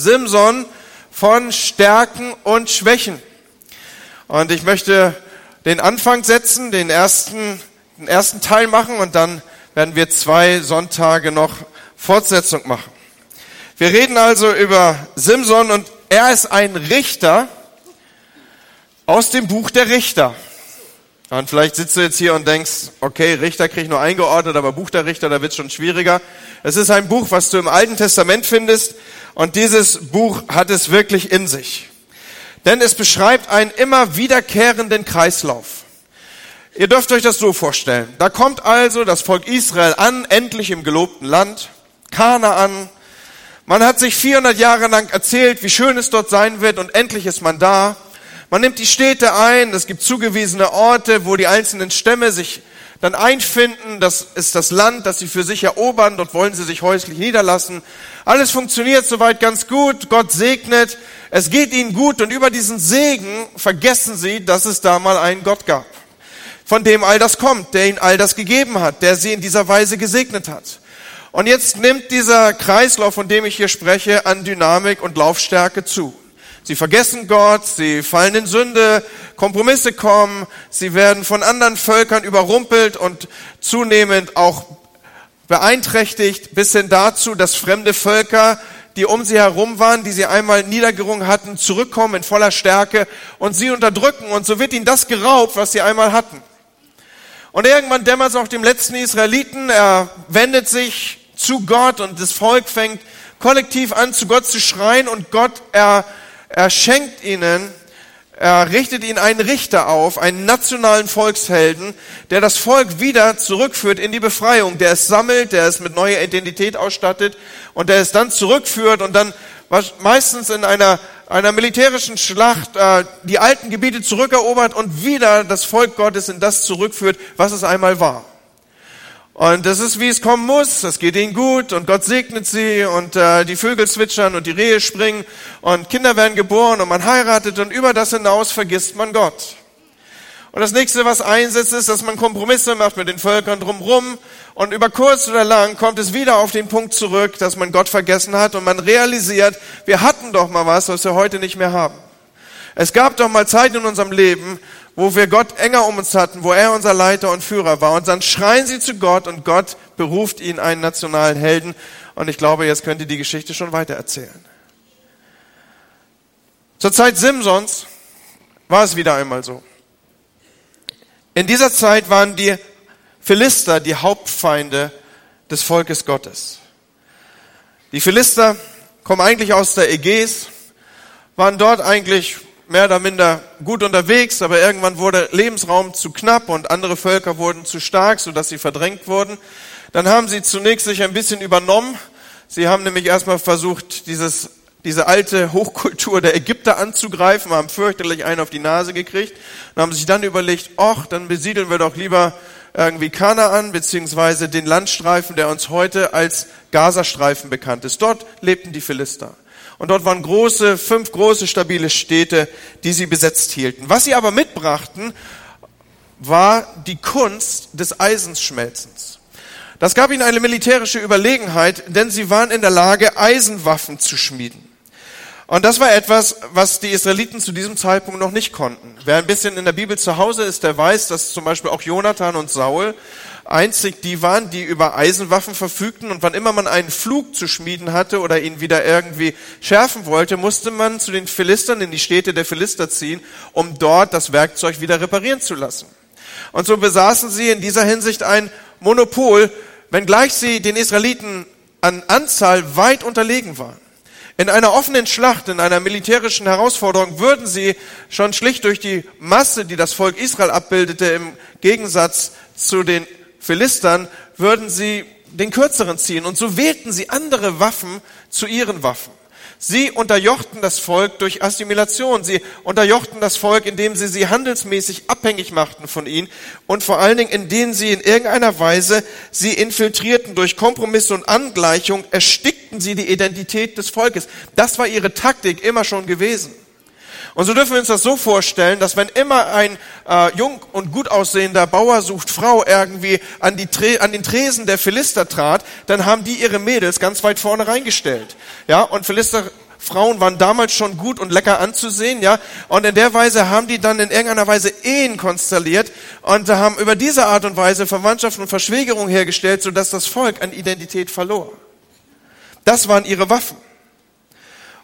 Simson von Stärken und Schwächen. Und ich möchte den Anfang setzen, den ersten, den ersten Teil machen und dann werden wir zwei Sonntage noch Fortsetzung machen. Wir reden also über Simson und er ist ein Richter aus dem Buch der Richter. Und vielleicht sitzt du jetzt hier und denkst, okay, Richter kriege ich nur eingeordnet, aber Buch der Richter, da wird es schon schwieriger. Es ist ein Buch, was du im Alten Testament findest und dieses Buch hat es wirklich in sich. Denn es beschreibt einen immer wiederkehrenden Kreislauf. Ihr dürft euch das so vorstellen. Da kommt also das Volk Israel an, endlich im gelobten Land, Kanaan. Man hat sich 400 Jahre lang erzählt, wie schön es dort sein wird und endlich ist man da. Man nimmt die Städte ein, es gibt zugewiesene Orte, wo die einzelnen Stämme sich dann einfinden. Das ist das Land, das sie für sich erobern. Dort wollen sie sich häuslich niederlassen. Alles funktioniert soweit ganz gut. Gott segnet. Es geht ihnen gut und über diesen Segen vergessen sie, dass es da mal einen Gott gab, von dem all das kommt, der ihnen all das gegeben hat, der sie in dieser Weise gesegnet hat. Und jetzt nimmt dieser Kreislauf, von dem ich hier spreche, an Dynamik und Laufstärke zu. Sie vergessen Gott, sie fallen in Sünde, Kompromisse kommen, sie werden von anderen Völkern überrumpelt und zunehmend auch beeinträchtigt, bis hin dazu, dass fremde Völker, die um sie herum waren, die sie einmal niedergerungen hatten, zurückkommen in voller Stärke und sie unterdrücken. Und so wird ihnen das geraubt, was sie einmal hatten. Und irgendwann dämmert es auch dem letzten Israeliten, er wendet sich zu Gott und das Volk fängt kollektiv an, zu Gott zu schreien und Gott, er er schenkt ihnen, er richtet ihnen einen Richter auf, einen nationalen Volkshelden, der das Volk wieder zurückführt in die Befreiung, der es sammelt, der es mit neuer Identität ausstattet und der es dann zurückführt und dann meistens in einer, einer militärischen Schlacht äh, die alten Gebiete zurückerobert und wieder das Volk Gottes in das zurückführt, was es einmal war. Und das ist, wie es kommen muss. Es geht ihnen gut und Gott segnet sie und äh, die Vögel zwitschern und die Rehe springen und Kinder werden geboren und man heiratet und über das hinaus vergisst man Gott. Und das nächste, was einsetzt, ist, dass man Kompromisse macht mit den Völkern drumherum und über kurz oder lang kommt es wieder auf den Punkt zurück, dass man Gott vergessen hat und man realisiert, wir hatten doch mal was, was wir heute nicht mehr haben. Es gab doch mal Zeit in unserem Leben, wo wir Gott enger um uns hatten, wo er unser Leiter und Führer war. Und dann schreien sie zu Gott und Gott beruft ihnen einen nationalen Helden. Und ich glaube, jetzt könnt ihr die Geschichte schon weiter erzählen. Zur Zeit Simsons war es wieder einmal so. In dieser Zeit waren die Philister die Hauptfeinde des Volkes Gottes. Die Philister kommen eigentlich aus der Ägäis, waren dort eigentlich mehr oder minder gut unterwegs, aber irgendwann wurde Lebensraum zu knapp und andere Völker wurden zu stark, sodass sie verdrängt wurden. Dann haben sie zunächst sich ein bisschen übernommen. Sie haben nämlich erstmal versucht, dieses, diese alte Hochkultur der Ägypter anzugreifen, haben fürchterlich einen auf die Nase gekriegt und haben sich dann überlegt, ach, dann besiedeln wir doch lieber irgendwie Kanaan, beziehungsweise den Landstreifen, der uns heute als Gazastreifen bekannt ist. Dort lebten die Philister. Und dort waren große, fünf große stabile Städte, die sie besetzt hielten. Was sie aber mitbrachten, war die Kunst des Eisenschmelzens. Das gab ihnen eine militärische Überlegenheit, denn sie waren in der Lage, Eisenwaffen zu schmieden. Und das war etwas, was die Israeliten zu diesem Zeitpunkt noch nicht konnten. Wer ein bisschen in der Bibel zu Hause ist, der weiß, dass zum Beispiel auch Jonathan und Saul einzig die waren, die über Eisenwaffen verfügten. Und wann immer man einen Flug zu schmieden hatte oder ihn wieder irgendwie schärfen wollte, musste man zu den Philistern in die Städte der Philister ziehen, um dort das Werkzeug wieder reparieren zu lassen. Und so besaßen sie in dieser Hinsicht ein Monopol, wenngleich sie den Israeliten an Anzahl weit unterlegen waren. In einer offenen Schlacht, in einer militärischen Herausforderung würden sie schon schlicht durch die Masse, die das Volk Israel abbildete, im Gegensatz zu den Philistern, würden sie den kürzeren ziehen. Und so wählten sie andere Waffen zu ihren Waffen. Sie unterjochten das Volk durch Assimilation. Sie unterjochten das Volk, indem sie sie handelsmäßig abhängig machten von ihnen und vor allen Dingen, indem sie in irgendeiner Weise sie infiltrierten durch Kompromisse und Angleichung, erstickten sie die Identität des Volkes. Das war ihre Taktik immer schon gewesen. Und so dürfen wir uns das so vorstellen, dass wenn immer ein äh, jung und gut aussehender Bauer sucht Frau irgendwie an, die, an den Tresen der Philister trat, dann haben die ihre Mädels ganz weit vorne reingestellt. Ja, und Philister Frauen waren damals schon gut und lecker anzusehen, ja. Und in der Weise haben die dann in irgendeiner Weise Ehen konstelliert und haben über diese Art und Weise Verwandtschaft und Verschwägerung hergestellt, sodass das Volk an Identität verlor. Das waren ihre Waffen.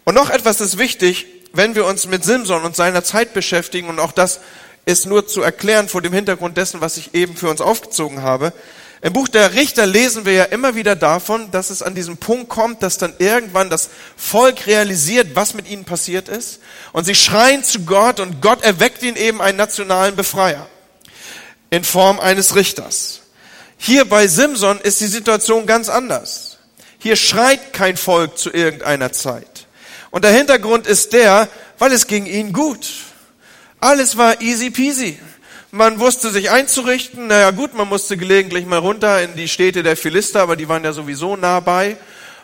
Und noch etwas ist wichtig, wenn wir uns mit Simson und seiner Zeit beschäftigen, und auch das ist nur zu erklären vor dem Hintergrund dessen, was ich eben für uns aufgezogen habe. Im Buch der Richter lesen wir ja immer wieder davon, dass es an diesem Punkt kommt, dass dann irgendwann das Volk realisiert, was mit ihnen passiert ist. Und sie schreien zu Gott und Gott erweckt ihnen eben einen nationalen Befreier in Form eines Richters. Hier bei Simson ist die Situation ganz anders. Hier schreit kein Volk zu irgendeiner Zeit. Und der Hintergrund ist der, weil es ging ihnen gut. Alles war easy peasy. Man wusste sich einzurichten. Naja gut, man musste gelegentlich mal runter in die Städte der Philister, aber die waren ja sowieso nah bei.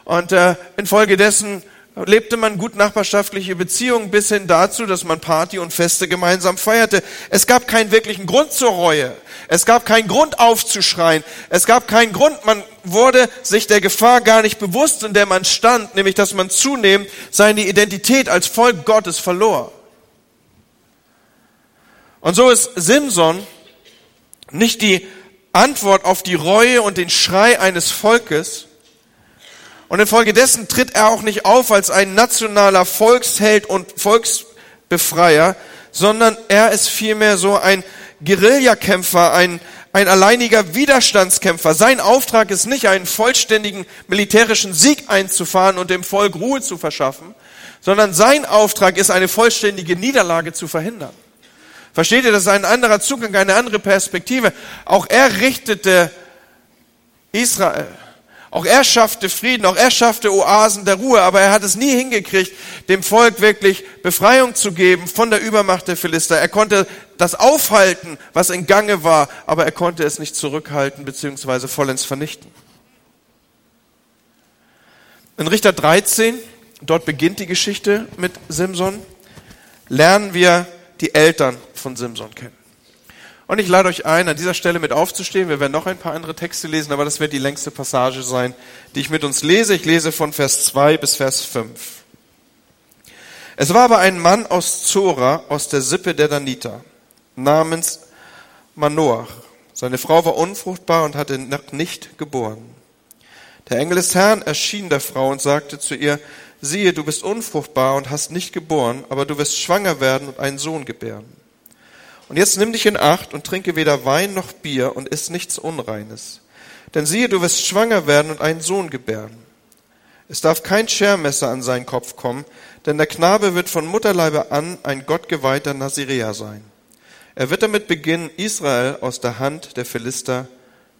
Und äh, infolgedessen lebte man gut nachbarschaftliche Beziehungen bis hin dazu, dass man Party und Feste gemeinsam feierte. Es gab keinen wirklichen Grund zur Reue. Es gab keinen Grund aufzuschreien. Es gab keinen Grund. Man wurde sich der Gefahr gar nicht bewusst, in der man stand, nämlich dass man zunehmend seine Identität als Volk Gottes verlor. Und so ist Simson nicht die Antwort auf die Reue und den Schrei eines Volkes. Und infolgedessen tritt er auch nicht auf als ein nationaler Volksheld und Volksbefreier, sondern er ist vielmehr so ein Guerillakämpfer, ein, ein alleiniger Widerstandskämpfer. Sein Auftrag ist nicht, einen vollständigen militärischen Sieg einzufahren und dem Volk Ruhe zu verschaffen, sondern sein Auftrag ist, eine vollständige Niederlage zu verhindern. Versteht ihr, das ist ein anderer Zugang, eine andere Perspektive. Auch er richtete Israel. Auch er schaffte Frieden, auch er schaffte Oasen der Ruhe, aber er hat es nie hingekriegt, dem Volk wirklich Befreiung zu geben von der Übermacht der Philister. Er konnte das aufhalten, was in Gange war, aber er konnte es nicht zurückhalten bzw. vollends vernichten. In Richter 13, dort beginnt die Geschichte mit Simson, lernen wir die Eltern von Simson kennen. Und ich lade euch ein, an dieser Stelle mit aufzustehen. Wir werden noch ein paar andere Texte lesen, aber das wird die längste Passage sein, die ich mit uns lese. Ich lese von Vers 2 bis Vers 5. Es war aber ein Mann aus Zora, aus der Sippe der Daniter, namens Manoach. Seine Frau war unfruchtbar und hatte noch nicht geboren. Der Engel des Herrn erschien der Frau und sagte zu ihr, siehe, du bist unfruchtbar und hast nicht geboren, aber du wirst schwanger werden und einen Sohn gebären. Und jetzt nimm dich in Acht und trinke weder Wein noch Bier und iss nichts Unreines. Denn siehe, du wirst schwanger werden und einen Sohn gebären. Es darf kein Schermesser an seinen Kopf kommen, denn der Knabe wird von Mutterleibe an ein gottgeweihter Nazirea sein. Er wird damit beginnen, Israel aus der Hand der Philister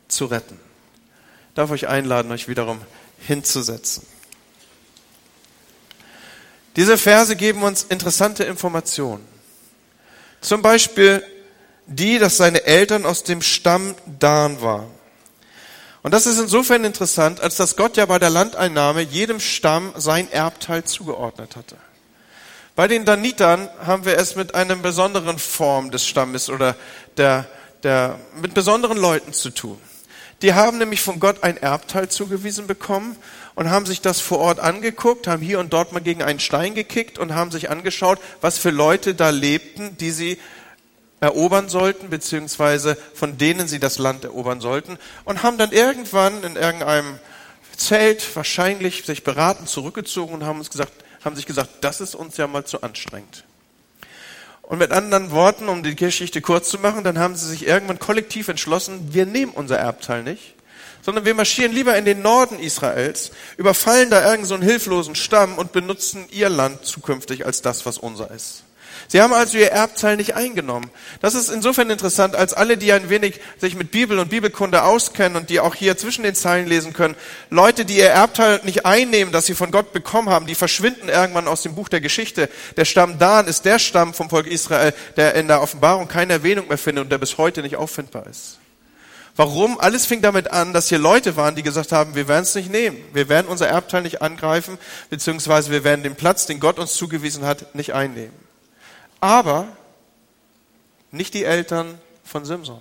zu retten. Ich darf euch einladen, euch wiederum hinzusetzen. Diese Verse geben uns interessante Informationen. Zum Beispiel die, dass seine Eltern aus dem Stamm Dan waren. Und das ist insofern interessant, als dass Gott ja bei der Landeinnahme jedem Stamm sein Erbteil zugeordnet hatte. Bei den Danitern haben wir es mit einer besonderen Form des Stammes oder der, der, mit besonderen Leuten zu tun. Die haben nämlich von Gott ein Erbteil zugewiesen bekommen und haben sich das vor Ort angeguckt, haben hier und dort mal gegen einen Stein gekickt und haben sich angeschaut, was für Leute da lebten, die sie erobern sollten, beziehungsweise von denen sie das Land erobern sollten und haben dann irgendwann in irgendeinem Zelt wahrscheinlich sich beraten zurückgezogen und haben uns gesagt, haben sich gesagt, das ist uns ja mal zu anstrengend. Und mit anderen Worten, um die Geschichte kurz zu machen, dann haben sie sich irgendwann kollektiv entschlossen, wir nehmen unser Erbteil nicht, sondern wir marschieren lieber in den Norden Israels, überfallen da irgendeinen so hilflosen Stamm und benutzen ihr Land zukünftig als das, was unser ist. Sie haben also ihr Erbteil nicht eingenommen. Das ist insofern interessant, als alle, die ein wenig sich mit Bibel und Bibelkunde auskennen und die auch hier zwischen den Zeilen lesen können, Leute, die ihr Erbteil nicht einnehmen, das sie von Gott bekommen haben, die verschwinden irgendwann aus dem Buch der Geschichte. Der Stamm Dan ist der Stamm vom Volk Israel, der in der Offenbarung keine Erwähnung mehr findet und der bis heute nicht auffindbar ist. Warum? Alles fing damit an, dass hier Leute waren, die gesagt haben, wir werden es nicht nehmen. Wir werden unser Erbteil nicht angreifen, beziehungsweise wir werden den Platz, den Gott uns zugewiesen hat, nicht einnehmen. Aber nicht die Eltern von Simson.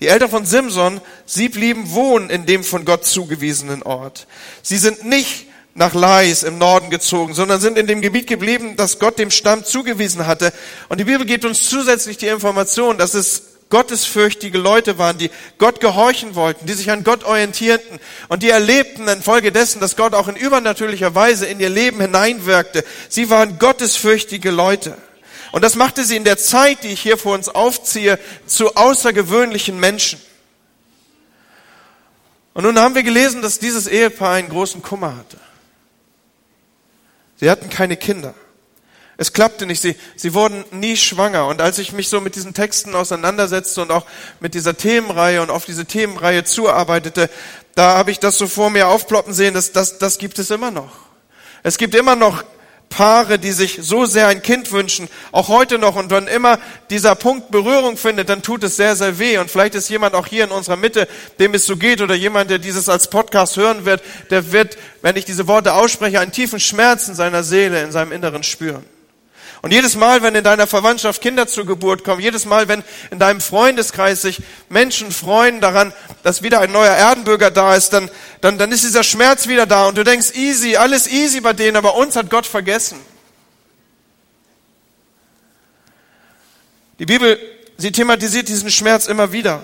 Die Eltern von Simson, sie blieben wohnen in dem von Gott zugewiesenen Ort. Sie sind nicht nach Lais im Norden gezogen, sondern sind in dem Gebiet geblieben, das Gott dem Stamm zugewiesen hatte. Und die Bibel gibt uns zusätzlich die Information, dass es gottesfürchtige Leute waren, die Gott gehorchen wollten, die sich an Gott orientierten und die erlebten infolgedessen, dass Gott auch in übernatürlicher Weise in ihr Leben hineinwirkte. Sie waren gottesfürchtige Leute. Und das machte sie in der Zeit, die ich hier vor uns aufziehe, zu außergewöhnlichen Menschen. Und nun haben wir gelesen, dass dieses Ehepaar einen großen Kummer hatte. Sie hatten keine Kinder. Es klappte nicht. Sie, sie wurden nie schwanger. Und als ich mich so mit diesen Texten auseinandersetzte und auch mit dieser Themenreihe und auf diese Themenreihe zuarbeitete, da habe ich das so vor mir aufploppen sehen, dass das, das gibt es immer noch. Es gibt immer noch Paare, die sich so sehr ein Kind wünschen, auch heute noch. Und wenn immer dieser Punkt Berührung findet, dann tut es sehr, sehr weh. Und vielleicht ist jemand auch hier in unserer Mitte, dem es so geht, oder jemand, der dieses als Podcast hören wird, der wird, wenn ich diese Worte ausspreche, einen tiefen Schmerz in seiner Seele, in seinem Inneren spüren. Und jedes Mal, wenn in deiner Verwandtschaft Kinder zur Geburt kommen, jedes Mal, wenn in deinem Freundeskreis sich Menschen freuen daran, dass wieder ein neuer Erdenbürger da ist, dann, dann, dann ist dieser Schmerz wieder da und du denkst, easy, alles easy bei denen, aber uns hat Gott vergessen. Die Bibel, sie thematisiert diesen Schmerz immer wieder.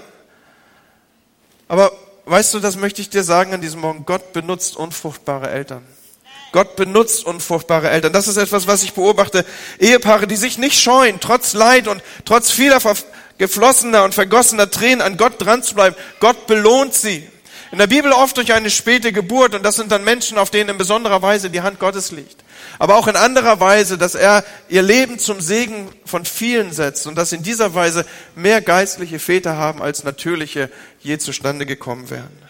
Aber weißt du, das möchte ich dir sagen an diesem Morgen, Gott benutzt unfruchtbare Eltern. Gott benutzt unfruchtbare Eltern. Das ist etwas, was ich beobachte. Ehepaare, die sich nicht scheuen, trotz Leid und trotz vieler geflossener und vergossener Tränen an Gott dran zu bleiben. Gott belohnt sie. In der Bibel oft durch eine späte Geburt und das sind dann Menschen, auf denen in besonderer Weise die Hand Gottes liegt. Aber auch in anderer Weise, dass er ihr Leben zum Segen von vielen setzt und dass in dieser Weise mehr geistliche Väter haben, als natürliche je zustande gekommen wären.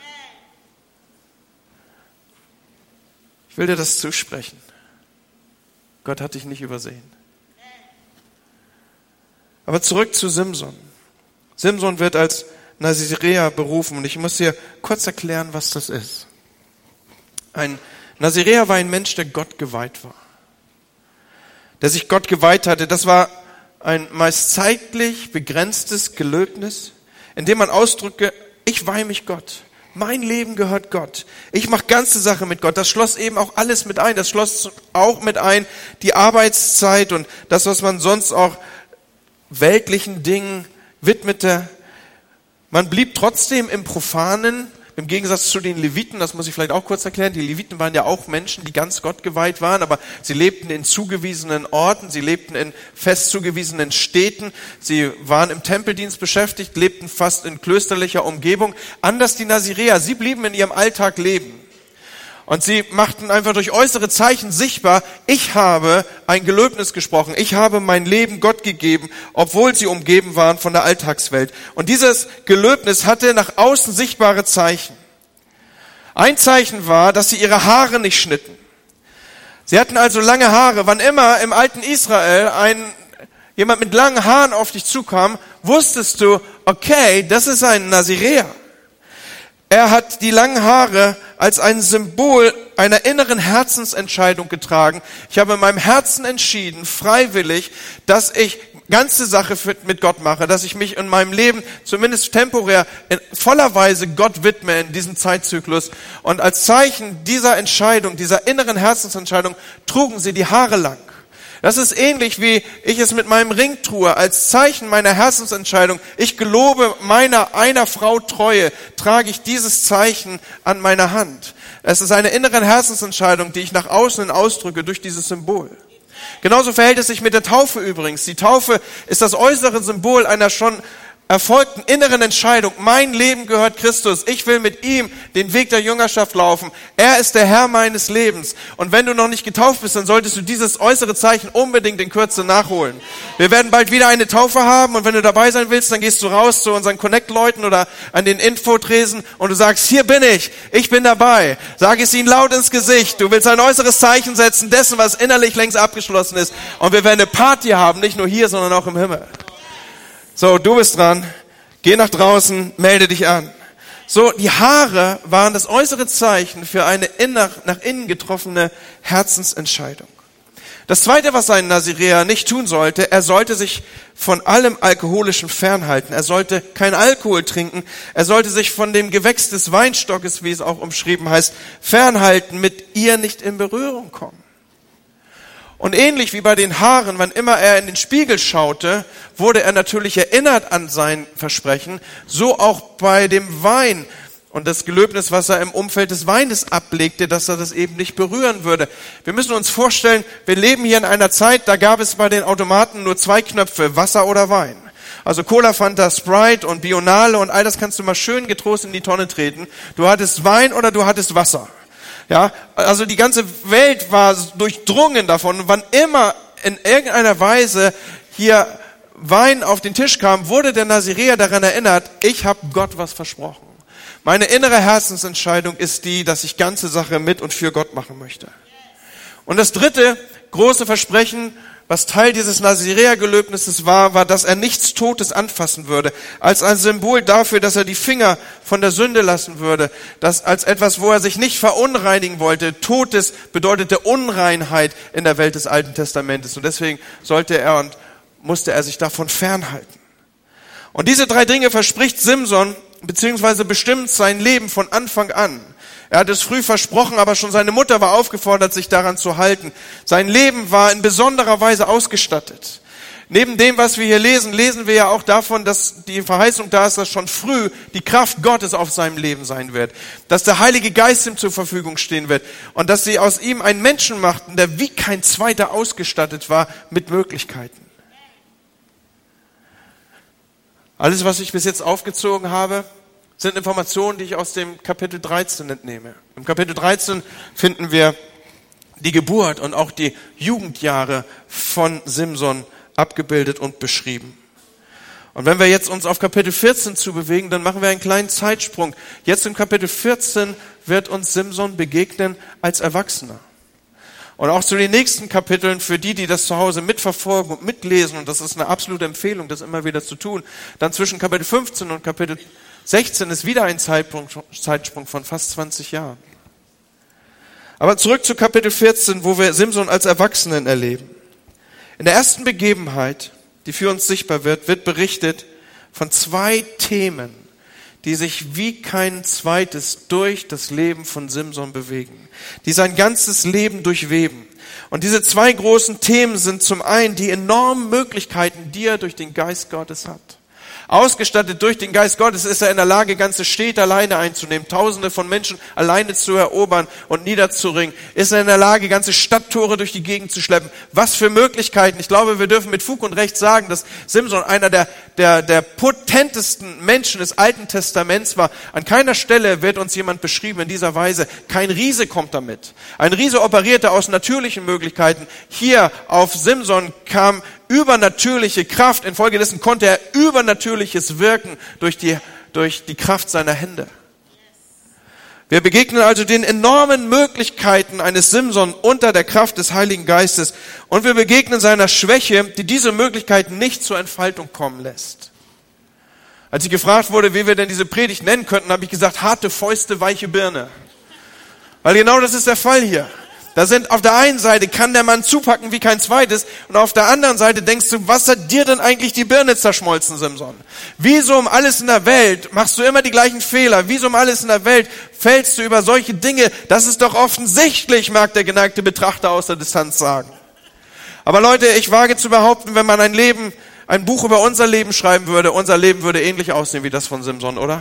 Ich will dir das zusprechen. Gott hat dich nicht übersehen. Aber zurück zu Simson. Simson wird als Nazirea berufen und ich muss dir kurz erklären, was das ist. Ein Nazirea war ein Mensch, der Gott geweiht war. Der sich Gott geweiht hatte. Das war ein meist zeitlich begrenztes Gelöbnis, in dem man ausdrücke, ich weihe mich Gott. Mein Leben gehört Gott. Ich mache ganze Sache mit Gott. Das schloss eben auch alles mit ein. Das schloss auch mit ein die Arbeitszeit und das, was man sonst auch weltlichen Dingen widmete. Man blieb trotzdem im Profanen, im Gegensatz zu den Leviten, das muss ich vielleicht auch kurz erklären, die Leviten waren ja auch Menschen, die ganz Gott geweiht waren, aber sie lebten in zugewiesenen Orten, sie lebten in fest zugewiesenen Städten, sie waren im Tempeldienst beschäftigt, lebten fast in klösterlicher Umgebung. Anders die Nazirea, sie blieben in ihrem Alltag leben. Und sie machten einfach durch äußere Zeichen sichtbar, ich habe ein Gelöbnis gesprochen, ich habe mein Leben Gott gegeben, obwohl sie umgeben waren von der Alltagswelt. Und dieses Gelöbnis hatte nach außen sichtbare Zeichen. Ein Zeichen war, dass sie ihre Haare nicht schnitten. Sie hatten also lange Haare. Wann immer im alten Israel ein jemand mit langen Haaren auf dich zukam, wusstest du, okay, das ist ein Naziräer. Er hat die langen Haare als ein Symbol einer inneren Herzensentscheidung getragen. Ich habe in meinem Herzen entschieden, freiwillig, dass ich ganze Sache mit Gott mache, dass ich mich in meinem Leben zumindest temporär in voller Weise Gott widme in diesem Zeitzyklus. Und als Zeichen dieser Entscheidung, dieser inneren Herzensentscheidung, trugen sie die Haare lang. Das ist ähnlich wie ich es mit meinem Ring tue, als Zeichen meiner Herzensentscheidung. Ich gelobe meiner einer Frau Treue, trage ich dieses Zeichen an meiner Hand. Es ist eine innere Herzensentscheidung, die ich nach außen ausdrücke durch dieses Symbol. Genauso verhält es sich mit der Taufe übrigens. Die Taufe ist das äußere Symbol einer schon erfolgten inneren Entscheidung. Mein Leben gehört Christus. Ich will mit ihm den Weg der Jüngerschaft laufen. Er ist der Herr meines Lebens. Und wenn du noch nicht getauft bist, dann solltest du dieses äußere Zeichen unbedingt in Kürze nachholen. Wir werden bald wieder eine Taufe haben und wenn du dabei sein willst, dann gehst du raus zu unseren Connect-Leuten oder an den Infotresen und du sagst, hier bin ich, ich bin dabei. Sag es ihnen laut ins Gesicht. Du willst ein äußeres Zeichen setzen dessen, was innerlich längst abgeschlossen ist. Und wir werden eine Party haben, nicht nur hier, sondern auch im Himmel. So, du bist dran. Geh nach draußen, melde dich an. So, die Haare waren das äußere Zeichen für eine inner, nach innen getroffene Herzensentscheidung. Das zweite, was ein Naziräer nicht tun sollte, er sollte sich von allem Alkoholischen fernhalten. Er sollte kein Alkohol trinken. Er sollte sich von dem Gewächs des Weinstockes, wie es auch umschrieben heißt, fernhalten, mit ihr nicht in Berührung kommen. Und ähnlich wie bei den Haaren, wann immer er in den Spiegel schaute, wurde er natürlich erinnert an sein Versprechen, so auch bei dem Wein und das Gelöbnis, was er im Umfeld des Weines ablegte, dass er das eben nicht berühren würde. Wir müssen uns vorstellen, wir leben hier in einer Zeit, da gab es bei den Automaten nur zwei Knöpfe, Wasser oder Wein. Also Cola, Fanta, Sprite und Bionale und all das kannst du mal schön getrost in die Tonne treten. Du hattest Wein oder du hattest Wasser. Ja, also die ganze Welt war durchdrungen davon. Und wann immer in irgendeiner Weise hier Wein auf den Tisch kam, wurde der Naziräer daran erinnert, ich habe Gott was versprochen. Meine innere Herzensentscheidung ist die, dass ich ganze Sache mit und für Gott machen möchte. Und das dritte große Versprechen, was Teil dieses Nazirea-Gelöbnisses war, war, dass er nichts Totes anfassen würde, als ein Symbol dafür, dass er die Finger von der Sünde lassen würde, dass als etwas, wo er sich nicht verunreinigen wollte. Totes bedeutete Unreinheit in der Welt des Alten Testamentes und deswegen sollte er und musste er sich davon fernhalten. Und diese drei Dinge verspricht Simson beziehungsweise bestimmt sein Leben von Anfang an. Er hat es früh versprochen, aber schon seine Mutter war aufgefordert, sich daran zu halten. Sein Leben war in besonderer Weise ausgestattet. Neben dem, was wir hier lesen, lesen wir ja auch davon, dass die Verheißung da ist, dass schon früh die Kraft Gottes auf seinem Leben sein wird, dass der Heilige Geist ihm zur Verfügung stehen wird und dass sie aus ihm einen Menschen machten, der wie kein zweiter ausgestattet war mit Möglichkeiten. Alles, was ich bis jetzt aufgezogen habe, sind Informationen, die ich aus dem Kapitel 13 entnehme. Im Kapitel 13 finden wir die Geburt und auch die Jugendjahre von Simson abgebildet und beschrieben. Und wenn wir jetzt uns auf Kapitel 14 zu bewegen, dann machen wir einen kleinen Zeitsprung. Jetzt im Kapitel 14 wird uns Simson begegnen als Erwachsener. Und auch zu den nächsten Kapiteln, für die, die das zu Hause mitverfolgen und mitlesen, und das ist eine absolute Empfehlung, das immer wieder zu tun, dann zwischen Kapitel 15 und Kapitel 16 ist wieder ein Zeitpunkt, Zeitsprung von fast 20 Jahren. Aber zurück zu Kapitel 14, wo wir Simson als Erwachsenen erleben. In der ersten Begebenheit, die für uns sichtbar wird, wird berichtet von zwei Themen, die sich wie kein zweites durch das Leben von Simson bewegen, die sein ganzes Leben durchweben. Und diese zwei großen Themen sind zum einen die enormen Möglichkeiten, die er durch den Geist Gottes hat. Ausgestattet durch den Geist Gottes ist er in der Lage, ganze Städte alleine einzunehmen, Tausende von Menschen alleine zu erobern und niederzuringen. Ist er in der Lage, ganze Stadttore durch die Gegend zu schleppen. Was für Möglichkeiten. Ich glaube, wir dürfen mit Fug und Recht sagen, dass Simson einer der, der, der potentesten Menschen des Alten Testaments war. An keiner Stelle wird uns jemand beschrieben in dieser Weise. Kein Riese kommt damit. Ein Riese operierte aus natürlichen Möglichkeiten. Hier auf Simson kam übernatürliche Kraft. Infolgedessen konnte er übernatürliches wirken durch die, durch die Kraft seiner Hände. Wir begegnen also den enormen Möglichkeiten eines Simson unter der Kraft des Heiligen Geistes und wir begegnen seiner Schwäche, die diese Möglichkeiten nicht zur Entfaltung kommen lässt. Als ich gefragt wurde, wie wir denn diese Predigt nennen könnten, habe ich gesagt, harte Fäuste, weiche Birne. Weil genau das ist der Fall hier. Da sind auf der einen Seite kann der Mann zupacken wie kein zweites und auf der anderen Seite denkst du, was hat dir denn eigentlich die Birne zerschmolzen, Simson? Wieso um alles in der Welt machst du immer die gleichen Fehler? Wieso um alles in der Welt fällst du über solche Dinge? Das ist doch offensichtlich, mag der geneigte Betrachter aus der Distanz sagen. Aber Leute, ich wage zu behaupten, wenn man ein Leben, ein Buch über unser Leben schreiben würde, unser Leben würde ähnlich aussehen wie das von Simson, oder?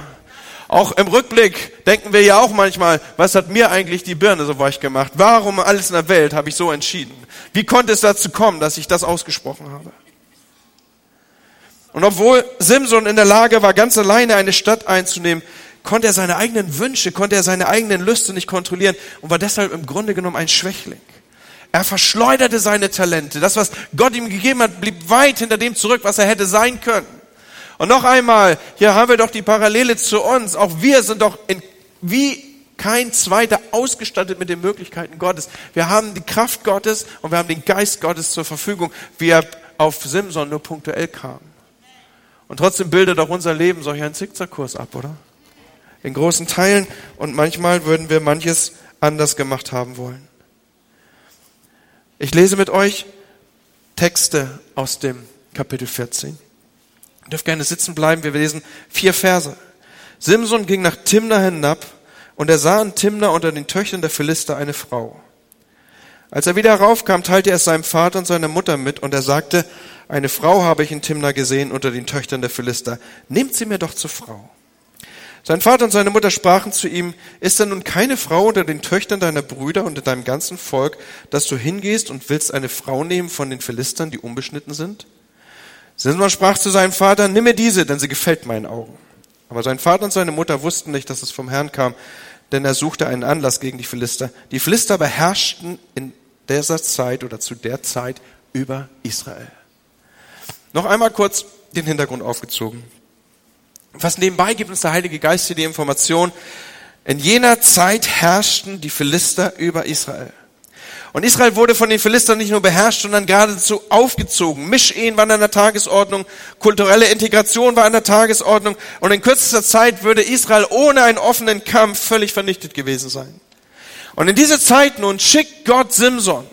Auch im Rückblick denken wir ja auch manchmal, was hat mir eigentlich die Birne so weich gemacht? Warum alles in der Welt habe ich so entschieden? Wie konnte es dazu kommen, dass ich das ausgesprochen habe? Und obwohl Simson in der Lage war, ganz alleine eine Stadt einzunehmen, konnte er seine eigenen Wünsche, konnte er seine eigenen Lüste nicht kontrollieren und war deshalb im Grunde genommen ein Schwächling. Er verschleuderte seine Talente. Das, was Gott ihm gegeben hat, blieb weit hinter dem zurück, was er hätte sein können. Und noch einmal, hier haben wir doch die Parallele zu uns. Auch wir sind doch in, wie kein zweiter ausgestattet mit den Möglichkeiten Gottes. Wir haben die Kraft Gottes und wir haben den Geist Gottes zur Verfügung, wie er auf Simson nur punktuell kam. Und trotzdem bildet auch unser Leben solch einen Zickzackkurs ab, oder? In großen Teilen und manchmal würden wir manches anders gemacht haben wollen. Ich lese mit euch Texte aus dem Kapitel 14. Ihr dürft gerne sitzen bleiben. Wir lesen vier Verse. Simson ging nach Timna hinab und er sah in Timna unter den Töchtern der Philister eine Frau. Als er wieder heraufkam, teilte er es seinem Vater und seiner Mutter mit und er sagte, eine Frau habe ich in Timna gesehen unter den Töchtern der Philister. Nehmt sie mir doch zur Frau. Sein Vater und seine Mutter sprachen zu ihm, ist denn nun keine Frau unter den Töchtern deiner Brüder und in deinem ganzen Volk, dass du hingehst und willst eine Frau nehmen von den Philistern, die unbeschnitten sind? Simson sprach zu seinem Vater, nimm mir diese, denn sie gefällt meinen Augen. Aber sein Vater und seine Mutter wussten nicht, dass es vom Herrn kam, denn er suchte einen Anlass gegen die Philister. Die Philister beherrschten in dieser Zeit oder zu der Zeit über Israel. Noch einmal kurz den Hintergrund aufgezogen. Was nebenbei gibt uns der Heilige Geist hier die Information, in jener Zeit herrschten die Philister über Israel. Und Israel wurde von den Philistern nicht nur beherrscht, sondern geradezu aufgezogen. Mischehen waren an der Tagesordnung, kulturelle Integration war an der Tagesordnung und in kürzester Zeit würde Israel ohne einen offenen Kampf völlig vernichtet gewesen sein. Und in diese Zeit nun schickt Gott Simson,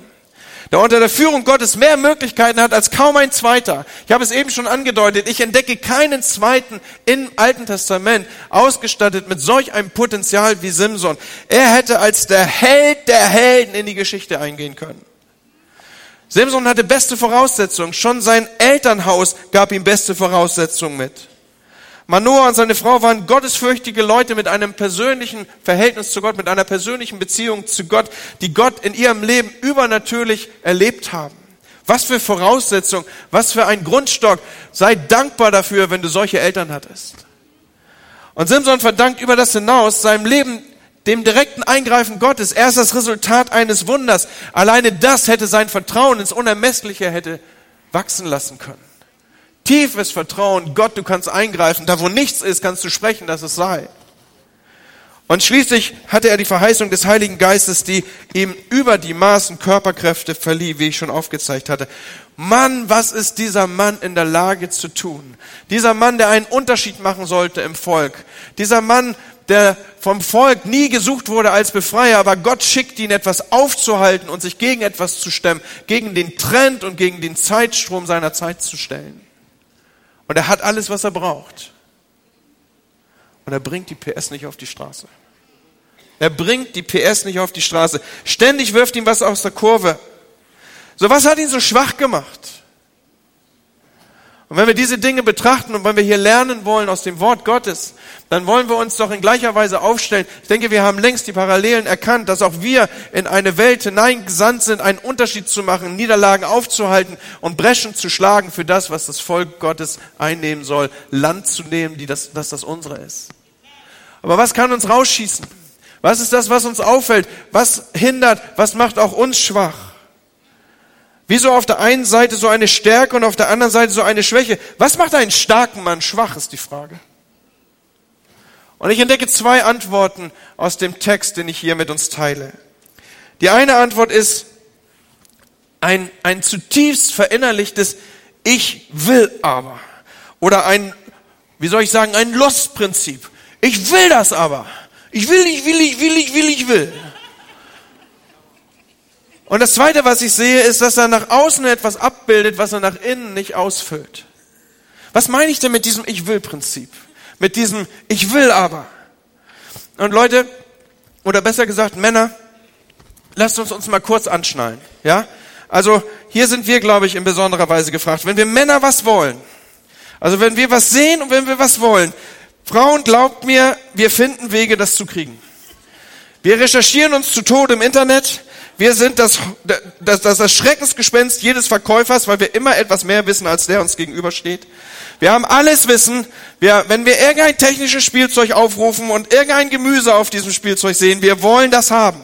der unter der Führung Gottes mehr Möglichkeiten hat als kaum ein zweiter. Ich habe es eben schon angedeutet, ich entdecke keinen zweiten im Alten Testament ausgestattet mit solch einem Potenzial wie Simson. Er hätte als der Held der Helden in die Geschichte eingehen können. Simson hatte beste Voraussetzungen. Schon sein Elternhaus gab ihm beste Voraussetzungen mit. Manoah und seine Frau waren gottesfürchtige Leute mit einem persönlichen Verhältnis zu Gott, mit einer persönlichen Beziehung zu Gott, die Gott in ihrem Leben übernatürlich erlebt haben. Was für Voraussetzung, was für ein Grundstock. Sei dankbar dafür, wenn du solche Eltern hattest. Und Simson verdankt über das hinaus seinem Leben dem direkten Eingreifen Gottes. Er ist das Resultat eines Wunders. Alleine das hätte sein Vertrauen ins Unermessliche hätte wachsen lassen können. Tiefes Vertrauen, Gott, du kannst eingreifen. Da wo nichts ist, kannst du sprechen, dass es sei. Und schließlich hatte er die Verheißung des Heiligen Geistes, die ihm über die Maßen Körperkräfte verlieh, wie ich schon aufgezeigt hatte. Mann, was ist dieser Mann in der Lage zu tun? Dieser Mann, der einen Unterschied machen sollte im Volk. Dieser Mann, der vom Volk nie gesucht wurde als Befreier, aber Gott schickt ihn, etwas aufzuhalten und sich gegen etwas zu stemmen, gegen den Trend und gegen den Zeitstrom seiner Zeit zu stellen. Und er hat alles, was er braucht. Und er bringt die PS nicht auf die Straße. Er bringt die PS nicht auf die Straße. Ständig wirft ihm was aus der Kurve. So was hat ihn so schwach gemacht? Und wenn wir diese Dinge betrachten und wenn wir hier lernen wollen aus dem Wort Gottes, dann wollen wir uns doch in gleicher Weise aufstellen. Ich denke, wir haben längst die Parallelen erkannt, dass auch wir in eine Welt hineingesandt sind, einen Unterschied zu machen, Niederlagen aufzuhalten und Breschen zu schlagen für das, was das Volk Gottes einnehmen soll, Land zu nehmen, die das, dass das unsere ist. Aber was kann uns rausschießen? Was ist das, was uns auffällt? Was hindert? Was macht auch uns schwach? Wieso auf der einen Seite so eine Stärke und auf der anderen Seite so eine Schwäche? Was macht einen starken Mann schwach, ist die Frage. Und ich entdecke zwei Antworten aus dem Text, den ich hier mit uns teile. Die eine Antwort ist ein, ein zutiefst verinnerlichtes Ich will aber. Oder ein, wie soll ich sagen, ein Lost-Prinzip. Ich will das aber. Ich will, ich will, ich will, ich will, ich will. Und das Zweite, was ich sehe, ist, dass er nach außen etwas abbildet, was er nach innen nicht ausfüllt. Was meine ich denn mit diesem Ich will-Prinzip? Mit diesem Ich will aber. Und Leute, oder besser gesagt Männer, lasst uns uns mal kurz anschnallen. Ja? Also hier sind wir, glaube ich, in besonderer Weise gefragt. Wenn wir Männer was wollen, also wenn wir was sehen und wenn wir was wollen, Frauen, glaubt mir, wir finden Wege, das zu kriegen. Wir recherchieren uns zu Tode im Internet. Wir sind das, das, das, das Schreckensgespenst jedes Verkäufers, weil wir immer etwas mehr wissen, als der uns gegenübersteht. Wir haben alles Wissen. Wir, wenn wir irgendein technisches Spielzeug aufrufen und irgendein Gemüse auf diesem Spielzeug sehen, wir wollen das haben.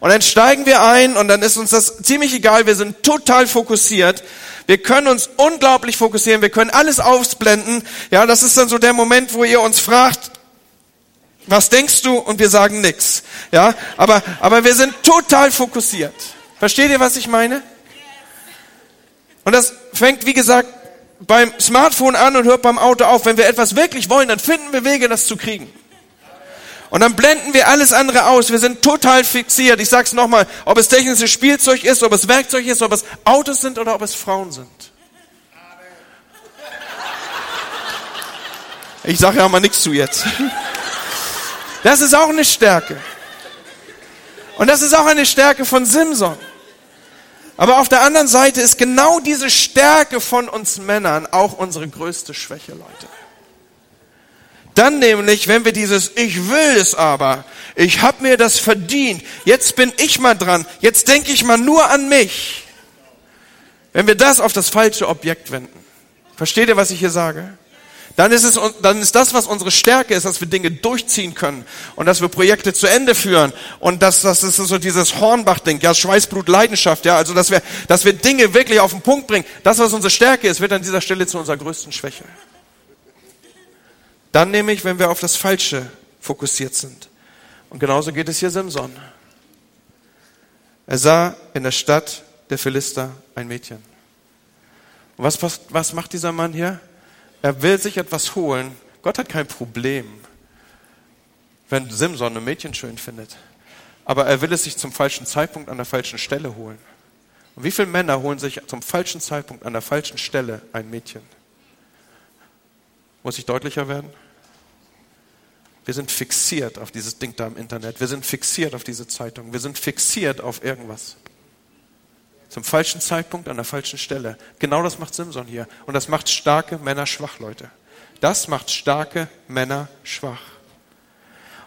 Und dann steigen wir ein und dann ist uns das ziemlich egal. Wir sind total fokussiert. Wir können uns unglaublich fokussieren. Wir können alles ausblenden. Ja, das ist dann so der Moment, wo ihr uns fragt, was denkst du? Und wir sagen nix. Ja, aber, aber wir sind total fokussiert. Versteht ihr, was ich meine? Und das fängt, wie gesagt, beim Smartphone an und hört beim Auto auf. Wenn wir etwas wirklich wollen, dann finden wir Wege, das zu kriegen. Und dann blenden wir alles andere aus. Wir sind total fixiert. Ich sag's nochmal, ob es technisches Spielzeug ist, ob es Werkzeug ist, ob es Autos sind oder ob es Frauen sind. Ich sage ja mal nichts zu jetzt. Das ist auch eine Stärke. Und das ist auch eine Stärke von Simson. Aber auf der anderen Seite ist genau diese Stärke von uns Männern auch unsere größte Schwäche, Leute. Dann nämlich, wenn wir dieses Ich will es aber, ich habe mir das verdient, jetzt bin ich mal dran, jetzt denke ich mal nur an mich. Wenn wir das auf das falsche Objekt wenden. Versteht ihr, was ich hier sage? Dann ist, es, dann ist das, was unsere Stärke ist, dass wir Dinge durchziehen können und dass wir Projekte zu Ende führen und dass das ist so dieses Hornbach-Ding, ja, Schweißblut, Leidenschaft, ja, also dass wir, dass wir Dinge wirklich auf den Punkt bringen. Das, was unsere Stärke ist, wird an dieser Stelle zu unserer größten Schwäche. Dann nämlich, wenn wir auf das Falsche fokussiert sind. Und genauso geht es hier Simson. Er sah in der Stadt der Philister ein Mädchen. Und was, was, was macht dieser Mann hier? Er will sich etwas holen. Gott hat kein Problem, wenn Simson ein Mädchen schön findet. Aber er will es sich zum falschen Zeitpunkt an der falschen Stelle holen. Und wie viele Männer holen sich zum falschen Zeitpunkt an der falschen Stelle ein Mädchen? Muss ich deutlicher werden? Wir sind fixiert auf dieses Ding da im Internet. Wir sind fixiert auf diese Zeitung. Wir sind fixiert auf irgendwas. Zum falschen Zeitpunkt an der falschen Stelle. Genau das macht Simson hier. Und das macht starke Männer schwach, Leute. Das macht starke Männer schwach.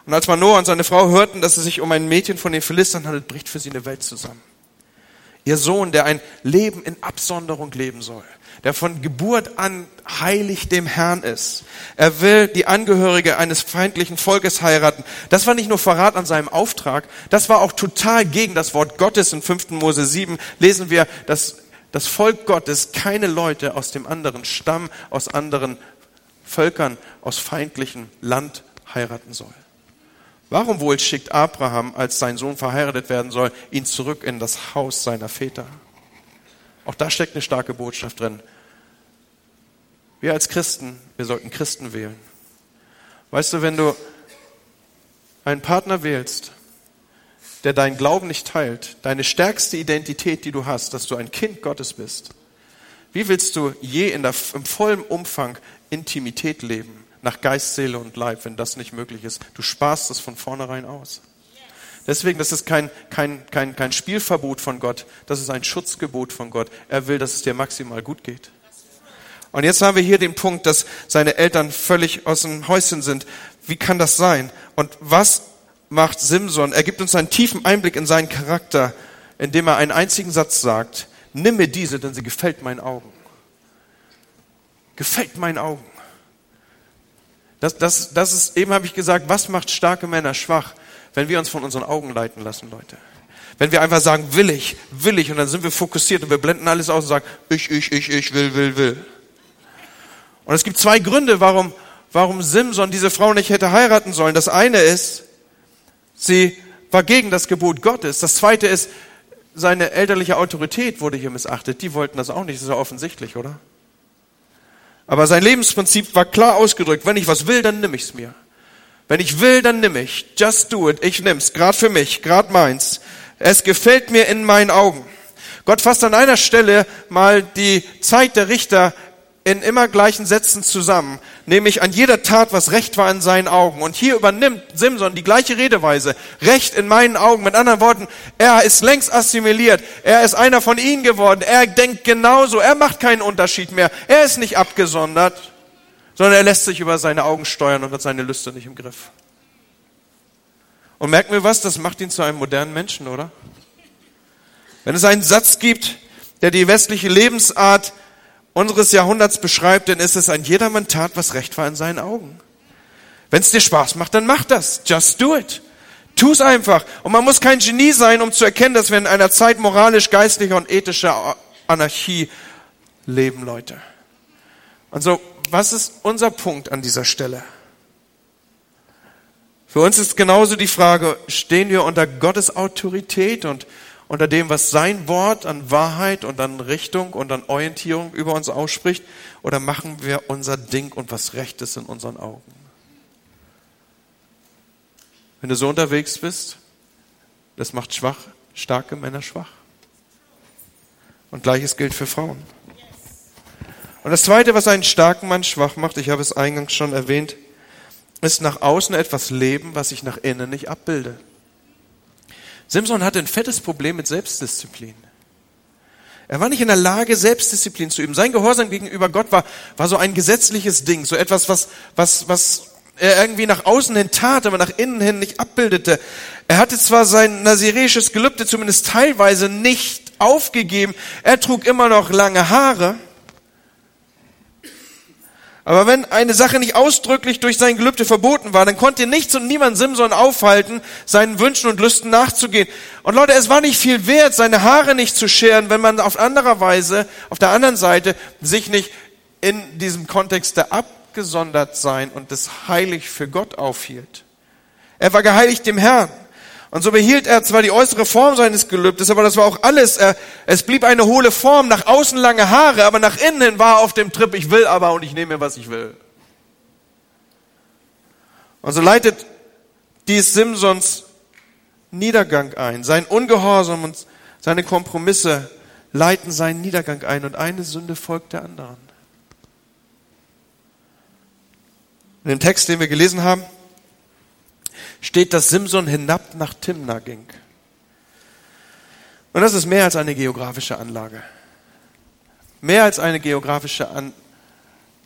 Und als Manoah und seine Frau hörten, dass es sich um ein Mädchen von den Philistern handelt, bricht für sie eine Welt zusammen. Ihr Sohn, der ein Leben in Absonderung leben soll, der von Geburt an heilig dem Herrn ist. Er will die Angehörige eines feindlichen Volkes heiraten. Das war nicht nur Verrat an seinem Auftrag, das war auch total gegen das Wort Gottes. In 5. Mose 7 lesen wir, dass das Volk Gottes keine Leute aus dem anderen Stamm, aus anderen Völkern, aus feindlichem Land heiraten soll. Warum wohl schickt Abraham, als sein Sohn verheiratet werden soll, ihn zurück in das Haus seiner Väter? Auch da steckt eine starke Botschaft drin. Wir als Christen, wir sollten Christen wählen. Weißt du, wenn du einen Partner wählst, der deinen Glauben nicht teilt, deine stärkste Identität, die du hast, dass du ein Kind Gottes bist, wie willst du je der, im vollen Umfang Intimität leben, nach Geist, Seele und Leib, wenn das nicht möglich ist? Du sparst es von vornherein aus. Deswegen, das ist kein, kein, kein, kein Spielverbot von Gott, das ist ein Schutzgebot von Gott. Er will, dass es dir maximal gut geht. Und jetzt haben wir hier den Punkt, dass seine Eltern völlig aus dem Häuschen sind. Wie kann das sein? Und was macht Simson? Er gibt uns einen tiefen Einblick in seinen Charakter, indem er einen einzigen Satz sagt. Nimm mir diese, denn sie gefällt meinen Augen. Gefällt meinen Augen. Das, das, das ist, eben habe ich gesagt, was macht starke Männer schwach? wenn wir uns von unseren Augen leiten lassen, Leute. Wenn wir einfach sagen, will ich, will ich, und dann sind wir fokussiert und wir blenden alles aus und sagen, ich, ich, ich, ich, will, will, will. Und es gibt zwei Gründe, warum, warum Simson diese Frau nicht hätte heiraten sollen. Das eine ist, sie war gegen das Gebot Gottes. Das zweite ist, seine elterliche Autorität wurde hier missachtet. Die wollten das auch nicht, das ist ja offensichtlich, oder? Aber sein Lebensprinzip war klar ausgedrückt. Wenn ich was will, dann nimm ich's mir. Wenn ich will, dann nimm ich. Just do it. Ich nimm's. Gerade für mich. Gerade meins. Es gefällt mir in meinen Augen. Gott fasst an einer Stelle mal die Zeit der Richter in immer gleichen Sätzen zusammen, nämlich an jeder Tat, was recht war in seinen Augen. Und hier übernimmt Simson die gleiche Redeweise. Recht in meinen Augen. Mit anderen Worten, er ist längst assimiliert. Er ist einer von ihnen geworden. Er denkt genauso. Er macht keinen Unterschied mehr. Er ist nicht abgesondert sondern er lässt sich über seine Augen steuern und hat seine Lüste nicht im Griff. Und merken wir was, das macht ihn zu einem modernen Menschen, oder? Wenn es einen Satz gibt, der die westliche Lebensart unseres Jahrhunderts beschreibt, dann ist es ein jedermann tat, was recht war in seinen Augen. Wenn es dir Spaß macht, dann mach das. Just do it. Tu es einfach. Und man muss kein Genie sein, um zu erkennen, dass wir in einer Zeit moralisch, geistlicher und ethischer Anarchie leben, Leute. Und so was ist unser Punkt an dieser Stelle? Für uns ist genauso die Frage, stehen wir unter Gottes Autorität und unter dem, was sein Wort an Wahrheit und an Richtung und an Orientierung über uns ausspricht, oder machen wir unser Ding und was recht ist in unseren Augen? Wenn du so unterwegs bist, das macht schwach, starke Männer schwach. Und gleiches gilt für Frauen. Und das Zweite, was einen starken Mann schwach macht, ich habe es eingangs schon erwähnt, ist nach außen etwas leben, was ich nach innen nicht abbilde. Simson hatte ein fettes Problem mit Selbstdisziplin. Er war nicht in der Lage, Selbstdisziplin zu üben. Sein Gehorsam gegenüber Gott war, war so ein gesetzliches Ding, so etwas, was, was, was er irgendwie nach außen hin tat, aber nach innen hin nicht abbildete. Er hatte zwar sein nazireisches Gelübde zumindest teilweise nicht aufgegeben, er trug immer noch lange Haare, aber wenn eine Sache nicht ausdrücklich durch sein Gelübde verboten war, dann konnte nichts und niemand Simson aufhalten, seinen Wünschen und Lüsten nachzugehen. Und Leute, es war nicht viel wert, seine Haare nicht zu scheren, wenn man auf anderer Weise, auf der anderen Seite, sich nicht in diesem Kontext der abgesondert sein und des heilig für Gott aufhielt. Er war geheiligt dem Herrn. Und so behielt er zwar die äußere Form seines Gelübdes, aber das war auch alles. Er, es blieb eine hohle Form, nach außen lange Haare, aber nach innen war er auf dem Trip, ich will aber und ich nehme was ich will. Und so leitet dies Simsons Niedergang ein. Sein Ungehorsam und seine Kompromisse leiten seinen Niedergang ein und eine Sünde folgt der anderen. In dem Text, den wir gelesen haben, steht, dass Simson hinab nach Timna ging. Und das ist mehr als eine geografische Anlage. Mehr als eine geografische An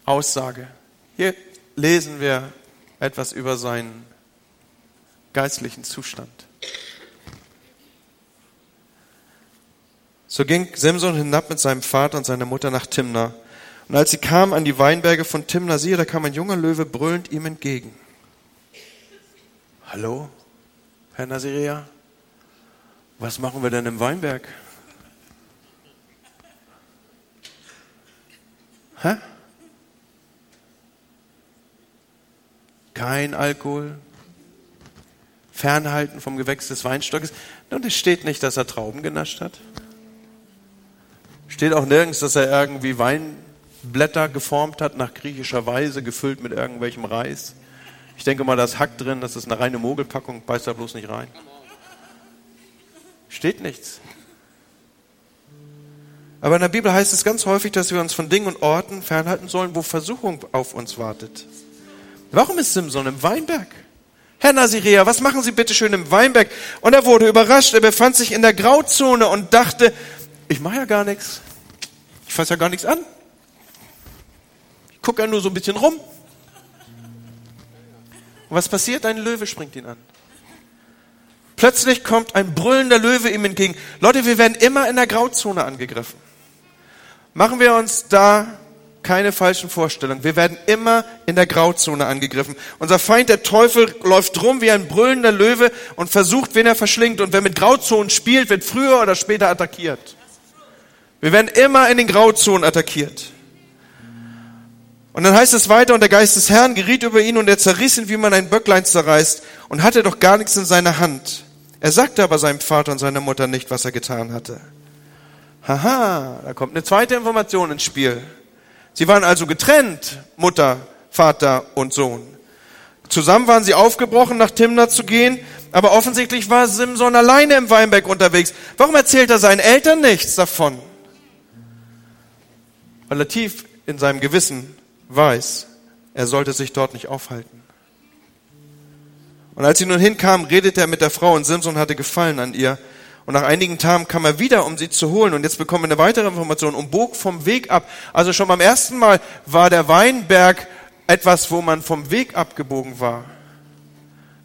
Aussage. Hier lesen wir etwas über seinen geistlichen Zustand. So ging Simson hinab mit seinem Vater und seiner Mutter nach Timna. Und als sie kamen an die Weinberge von Timna, siehe, da kam ein junger Löwe brüllend ihm entgegen. Hallo, Herr Nasiria? Was machen wir denn im Weinberg? Hä? Kein Alkohol, Fernhalten vom Gewächs des Weinstockes. Und es steht nicht, dass er Trauben genascht hat. Steht auch nirgends, dass er irgendwie Weinblätter geformt hat nach griechischer Weise, gefüllt mit irgendwelchem Reis. Ich denke mal, da ist Hack drin, das ist eine reine Mogelpackung, beißt da bloß nicht rein. Steht nichts. Aber in der Bibel heißt es ganz häufig, dass wir uns von Dingen und Orten fernhalten sollen, wo Versuchung auf uns wartet. Warum ist Simson im Weinberg? Herr Nasirea, was machen Sie bitte schön im Weinberg? Und er wurde überrascht, er befand sich in der Grauzone und dachte, ich mache ja gar nichts. Ich fasse ja gar nichts an. Ich gucke ja nur so ein bisschen rum. Und was passiert? Ein Löwe springt ihn an. Plötzlich kommt ein brüllender Löwe ihm entgegen. Leute, wir werden immer in der Grauzone angegriffen. Machen wir uns da keine falschen Vorstellungen. Wir werden immer in der Grauzone angegriffen. Unser Feind, der Teufel, läuft rum wie ein brüllender Löwe und versucht, wen er verschlingt. Und wer mit Grauzonen spielt, wird früher oder später attackiert. Wir werden immer in den Grauzonen attackiert. Und dann heißt es weiter, und der Geist des Herrn geriet über ihn und er zerriss ihn, wie man ein Böcklein zerreißt und hatte doch gar nichts in seiner Hand. Er sagte aber seinem Vater und seiner Mutter nicht, was er getan hatte. Haha, da kommt eine zweite Information ins Spiel. Sie waren also getrennt, Mutter, Vater und Sohn. Zusammen waren sie aufgebrochen, nach Timna zu gehen, aber offensichtlich war Simson alleine im Weinberg unterwegs. Warum erzählt er seinen Eltern nichts davon? Weil er tief in seinem Gewissen weiß, er sollte sich dort nicht aufhalten. Und als sie nun hinkam, redete er mit der Frau und Simson hatte Gefallen an ihr. Und nach einigen Tagen kam er wieder, um sie zu holen. Und jetzt bekommen wir eine weitere Information und bog vom Weg ab. Also schon beim ersten Mal war der Weinberg etwas, wo man vom Weg abgebogen war.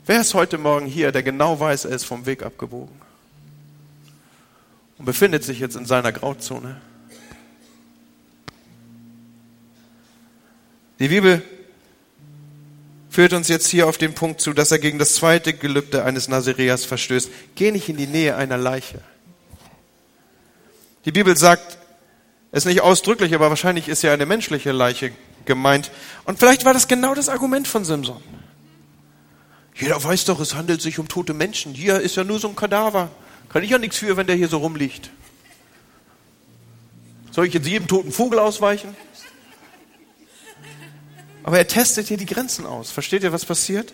Wer ist heute Morgen hier, der genau weiß, er ist vom Weg abgebogen? Und befindet sich jetzt in seiner Grauzone? Die Bibel führt uns jetzt hier auf den Punkt zu, dass er gegen das zweite Gelübde eines Nazareas verstößt. Geh nicht in die Nähe einer Leiche. Die Bibel sagt es nicht ausdrücklich, aber wahrscheinlich ist ja eine menschliche Leiche gemeint. Und vielleicht war das genau das Argument von Simson. Jeder weiß doch, es handelt sich um tote Menschen. Hier ist ja nur so ein Kadaver. Kann ich ja nichts für, wenn der hier so rumliegt. Soll ich jetzt jedem toten Vogel ausweichen? Aber er testet hier die Grenzen aus. Versteht ihr, was passiert?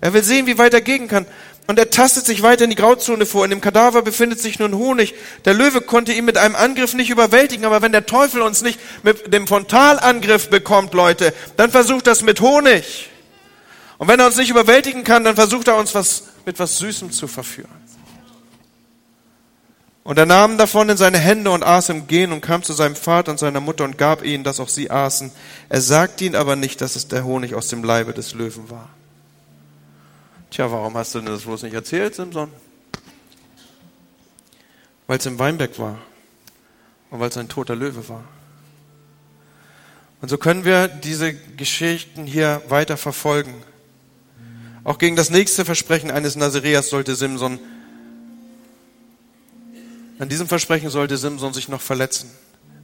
Er will sehen, wie weit er gehen kann. Und er tastet sich weiter in die Grauzone vor. In dem Kadaver befindet sich nun Honig. Der Löwe konnte ihn mit einem Angriff nicht überwältigen. Aber wenn der Teufel uns nicht mit dem Frontalangriff bekommt, Leute, dann versucht das mit Honig. Und wenn er uns nicht überwältigen kann, dann versucht er uns was, mit was Süßem zu verführen. Und er nahm davon in seine Hände und aß im Gehen und kam zu seinem Vater und seiner Mutter und gab ihnen, dass auch sie aßen. Er sagte ihnen aber nicht, dass es der Honig aus dem Leibe des Löwen war. Tja, warum hast du denn das bloß nicht erzählt, Simson? Weil es im Weinberg war und weil es ein toter Löwe war. Und so können wir diese Geschichten hier weiter verfolgen. Auch gegen das nächste Versprechen eines Nazareas sollte Simson an diesem Versprechen sollte Simson sich noch verletzen.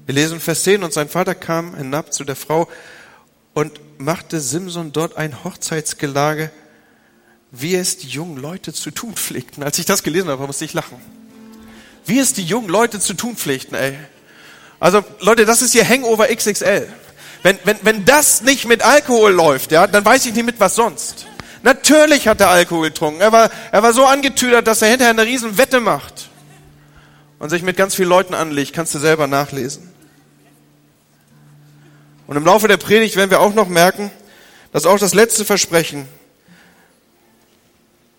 Wir lesen Vers 10, und sein Vater kam hinab zu der Frau und machte Simson dort ein Hochzeitsgelage, wie es die jungen Leute zu tun pflegten. Als ich das gelesen habe, musste ich lachen. Wie es die jungen Leute zu tun pflegten, ey. Also Leute, das ist hier Hangover XXL. Wenn, wenn, wenn das nicht mit Alkohol läuft, ja, dann weiß ich nicht mit was sonst. Natürlich hat er Alkohol getrunken. Er war, er war so angetüdert, dass er hinterher eine riesen Wette macht und sich mit ganz vielen Leuten anlegt, kannst du selber nachlesen. Und im Laufe der Predigt werden wir auch noch merken, dass auch das letzte Versprechen,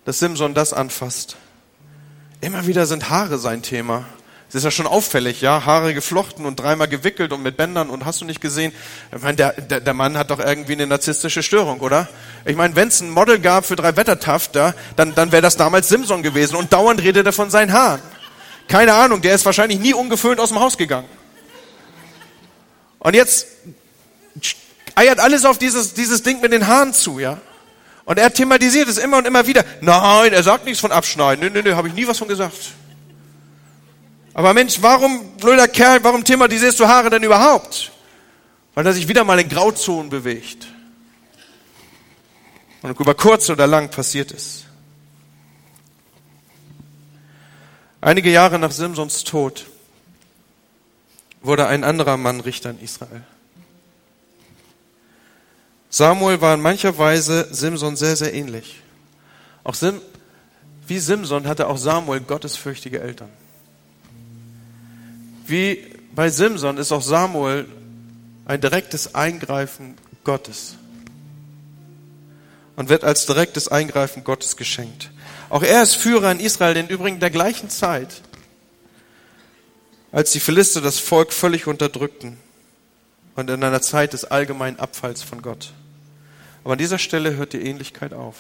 dass Simson das anfasst. Immer wieder sind Haare sein Thema. Es ist ja schon auffällig, ja, Haare geflochten und dreimal gewickelt und mit Bändern und hast du nicht gesehen? Ich meine, der, der, der Mann hat doch irgendwie eine narzisstische Störung, oder? Ich meine, wenn es ein Model gab für drei Wettertafter, dann, dann wäre das damals Simson gewesen und dauernd redet er von seinen Haaren. Keine Ahnung, der ist wahrscheinlich nie ungeföhnt aus dem Haus gegangen. Und jetzt eiert alles auf dieses, dieses Ding mit den Haaren zu, ja. Und er thematisiert es immer und immer wieder. Nein, er sagt nichts von abschneiden. Nee, nee, nee, habe ich nie was von gesagt. Aber Mensch, warum, blöder Kerl, warum thematisierst du Haare denn überhaupt? Weil er sich wieder mal in Grauzonen bewegt. Und über kurz oder lang passiert es. Einige Jahre nach Simsons Tod wurde ein anderer Mann Richter in Israel. Samuel war in mancher Weise Simson sehr, sehr ähnlich. Auch Sim, wie Simson hatte auch Samuel gottesfürchtige Eltern. Wie bei Simson ist auch Samuel ein direktes Eingreifen Gottes und wird als direktes Eingreifen Gottes geschenkt. Auch er ist Führer in Israel, in übrigen der gleichen Zeit, als die Philister das Volk völlig unterdrückten und in einer Zeit des allgemeinen Abfalls von Gott. Aber an dieser Stelle hört die Ähnlichkeit auf.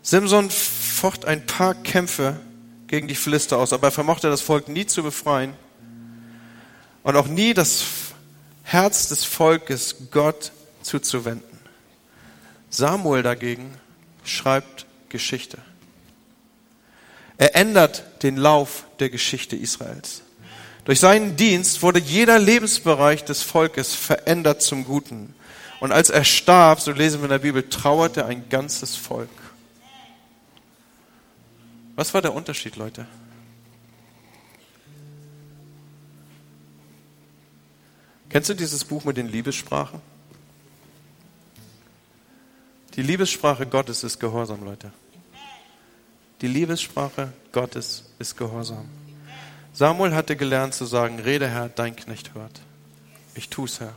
Simson focht ein paar Kämpfe gegen die Philister aus, aber er vermochte das Volk nie zu befreien und auch nie das Herz des Volkes Gott zuzuwenden. Samuel dagegen schreibt Geschichte. Er ändert den Lauf der Geschichte Israels. Durch seinen Dienst wurde jeder Lebensbereich des Volkes verändert zum Guten. Und als er starb, so lesen wir in der Bibel, trauerte ein ganzes Volk. Was war der Unterschied, Leute? Kennst du dieses Buch mit den Liebessprachen? Die Liebessprache Gottes ist Gehorsam, Leute. Die Liebessprache Gottes ist Gehorsam. Samuel hatte gelernt zu sagen, rede Herr, dein Knecht hört. Ich tu's, Herr.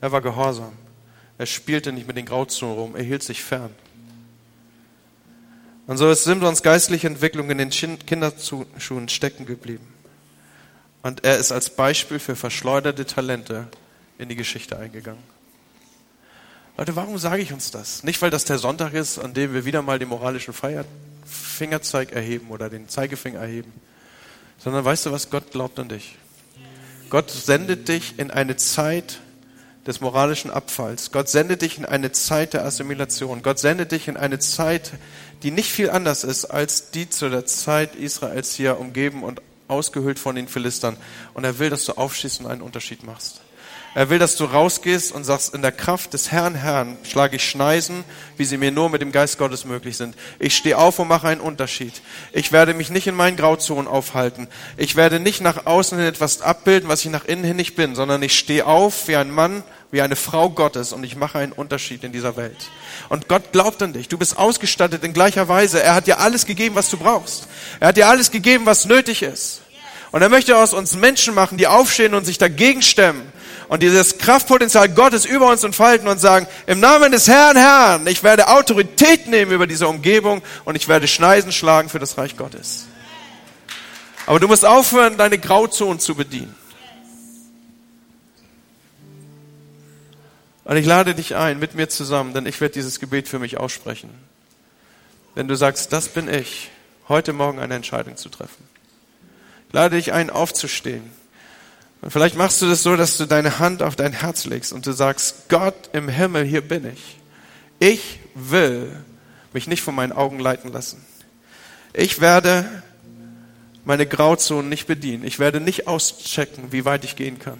Er war gehorsam. Er spielte nicht mit den Grauzonen rum, er hielt sich fern. Und so ist Simsons geistliche Entwicklung in den Kinderschuhen stecken geblieben. Und er ist als Beispiel für verschleuderte Talente in die Geschichte eingegangen. Leute, warum sage ich uns das? Nicht, weil das der Sonntag ist, an dem wir wieder mal den moralischen Fingerzeig erheben oder den Zeigefinger erheben, sondern weißt du was? Gott glaubt an dich. Gott sendet dich in eine Zeit des moralischen Abfalls. Gott sendet dich in eine Zeit der Assimilation. Gott sendet dich in eine Zeit, die nicht viel anders ist als die zu der Zeit Israels hier umgeben und ausgehöhlt von den Philistern. Und er will, dass du aufschießt und einen Unterschied machst. Er will, dass du rausgehst und sagst, in der Kraft des Herrn, Herrn, schlage ich Schneisen, wie sie mir nur mit dem Geist Gottes möglich sind. Ich stehe auf und mache einen Unterschied. Ich werde mich nicht in meinen Grauzonen aufhalten. Ich werde nicht nach außen hin etwas abbilden, was ich nach innen hin nicht bin, sondern ich stehe auf wie ein Mann, wie eine Frau Gottes und ich mache einen Unterschied in dieser Welt. Und Gott glaubt an dich. Du bist ausgestattet in gleicher Weise. Er hat dir alles gegeben, was du brauchst. Er hat dir alles gegeben, was nötig ist. Und er möchte aus uns Menschen machen, die aufstehen und sich dagegen stemmen und dieses Kraftpotenzial Gottes über uns entfalten und sagen, im Namen des Herrn, Herrn, ich werde Autorität nehmen über diese Umgebung und ich werde Schneisen schlagen für das Reich Gottes. Aber du musst aufhören, deine Grauzonen zu bedienen. Und ich lade dich ein, mit mir zusammen, denn ich werde dieses Gebet für mich aussprechen. Wenn du sagst, das bin ich, heute Morgen eine Entscheidung zu treffen. Ich lade dich ein, aufzustehen und vielleicht machst du das so, dass du deine Hand auf dein Herz legst und du sagst, Gott im Himmel, hier bin ich. Ich will mich nicht von meinen Augen leiten lassen. Ich werde meine Grauzonen nicht bedienen. Ich werde nicht auschecken, wie weit ich gehen kann.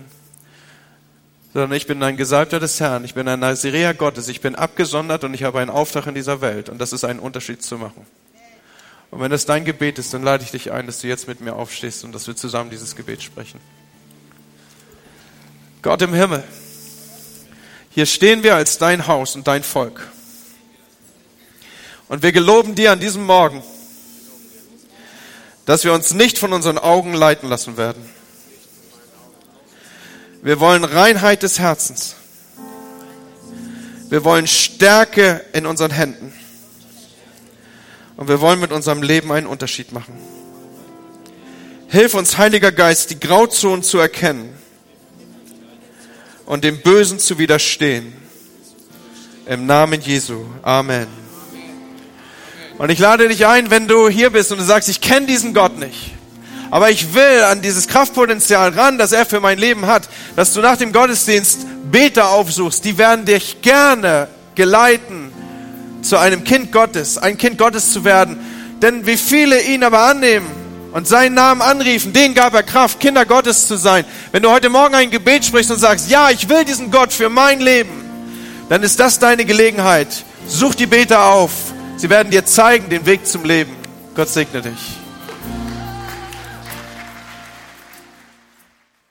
Sondern ich bin ein Gesalbter des Herrn. Ich bin ein Nazirea Gottes. Ich bin abgesondert und ich habe einen Auftrag in dieser Welt. Und das ist einen Unterschied zu machen. Und wenn das dein Gebet ist, dann lade ich dich ein, dass du jetzt mit mir aufstehst und dass wir zusammen dieses Gebet sprechen. Gott im Himmel, hier stehen wir als dein Haus und dein Volk. Und wir geloben dir an diesem Morgen, dass wir uns nicht von unseren Augen leiten lassen werden. Wir wollen Reinheit des Herzens. Wir wollen Stärke in unseren Händen. Und wir wollen mit unserem Leben einen Unterschied machen. Hilf uns, Heiliger Geist, die Grauzonen zu erkennen und dem Bösen zu widerstehen. Im Namen Jesu. Amen. Und ich lade dich ein, wenn du hier bist und du sagst, ich kenne diesen Gott nicht, aber ich will an dieses Kraftpotenzial ran, das er für mein Leben hat, dass du nach dem Gottesdienst Beter aufsuchst, die werden dich gerne geleiten, zu einem Kind Gottes, ein Kind Gottes zu werden. Denn wie viele ihn aber annehmen, und seinen Namen anriefen, denen gab er Kraft, Kinder Gottes zu sein. Wenn du heute Morgen ein Gebet sprichst und sagst, ja, ich will diesen Gott für mein Leben, dann ist das deine Gelegenheit. Such die Beter auf. Sie werden dir zeigen den Weg zum Leben. Gott segne dich.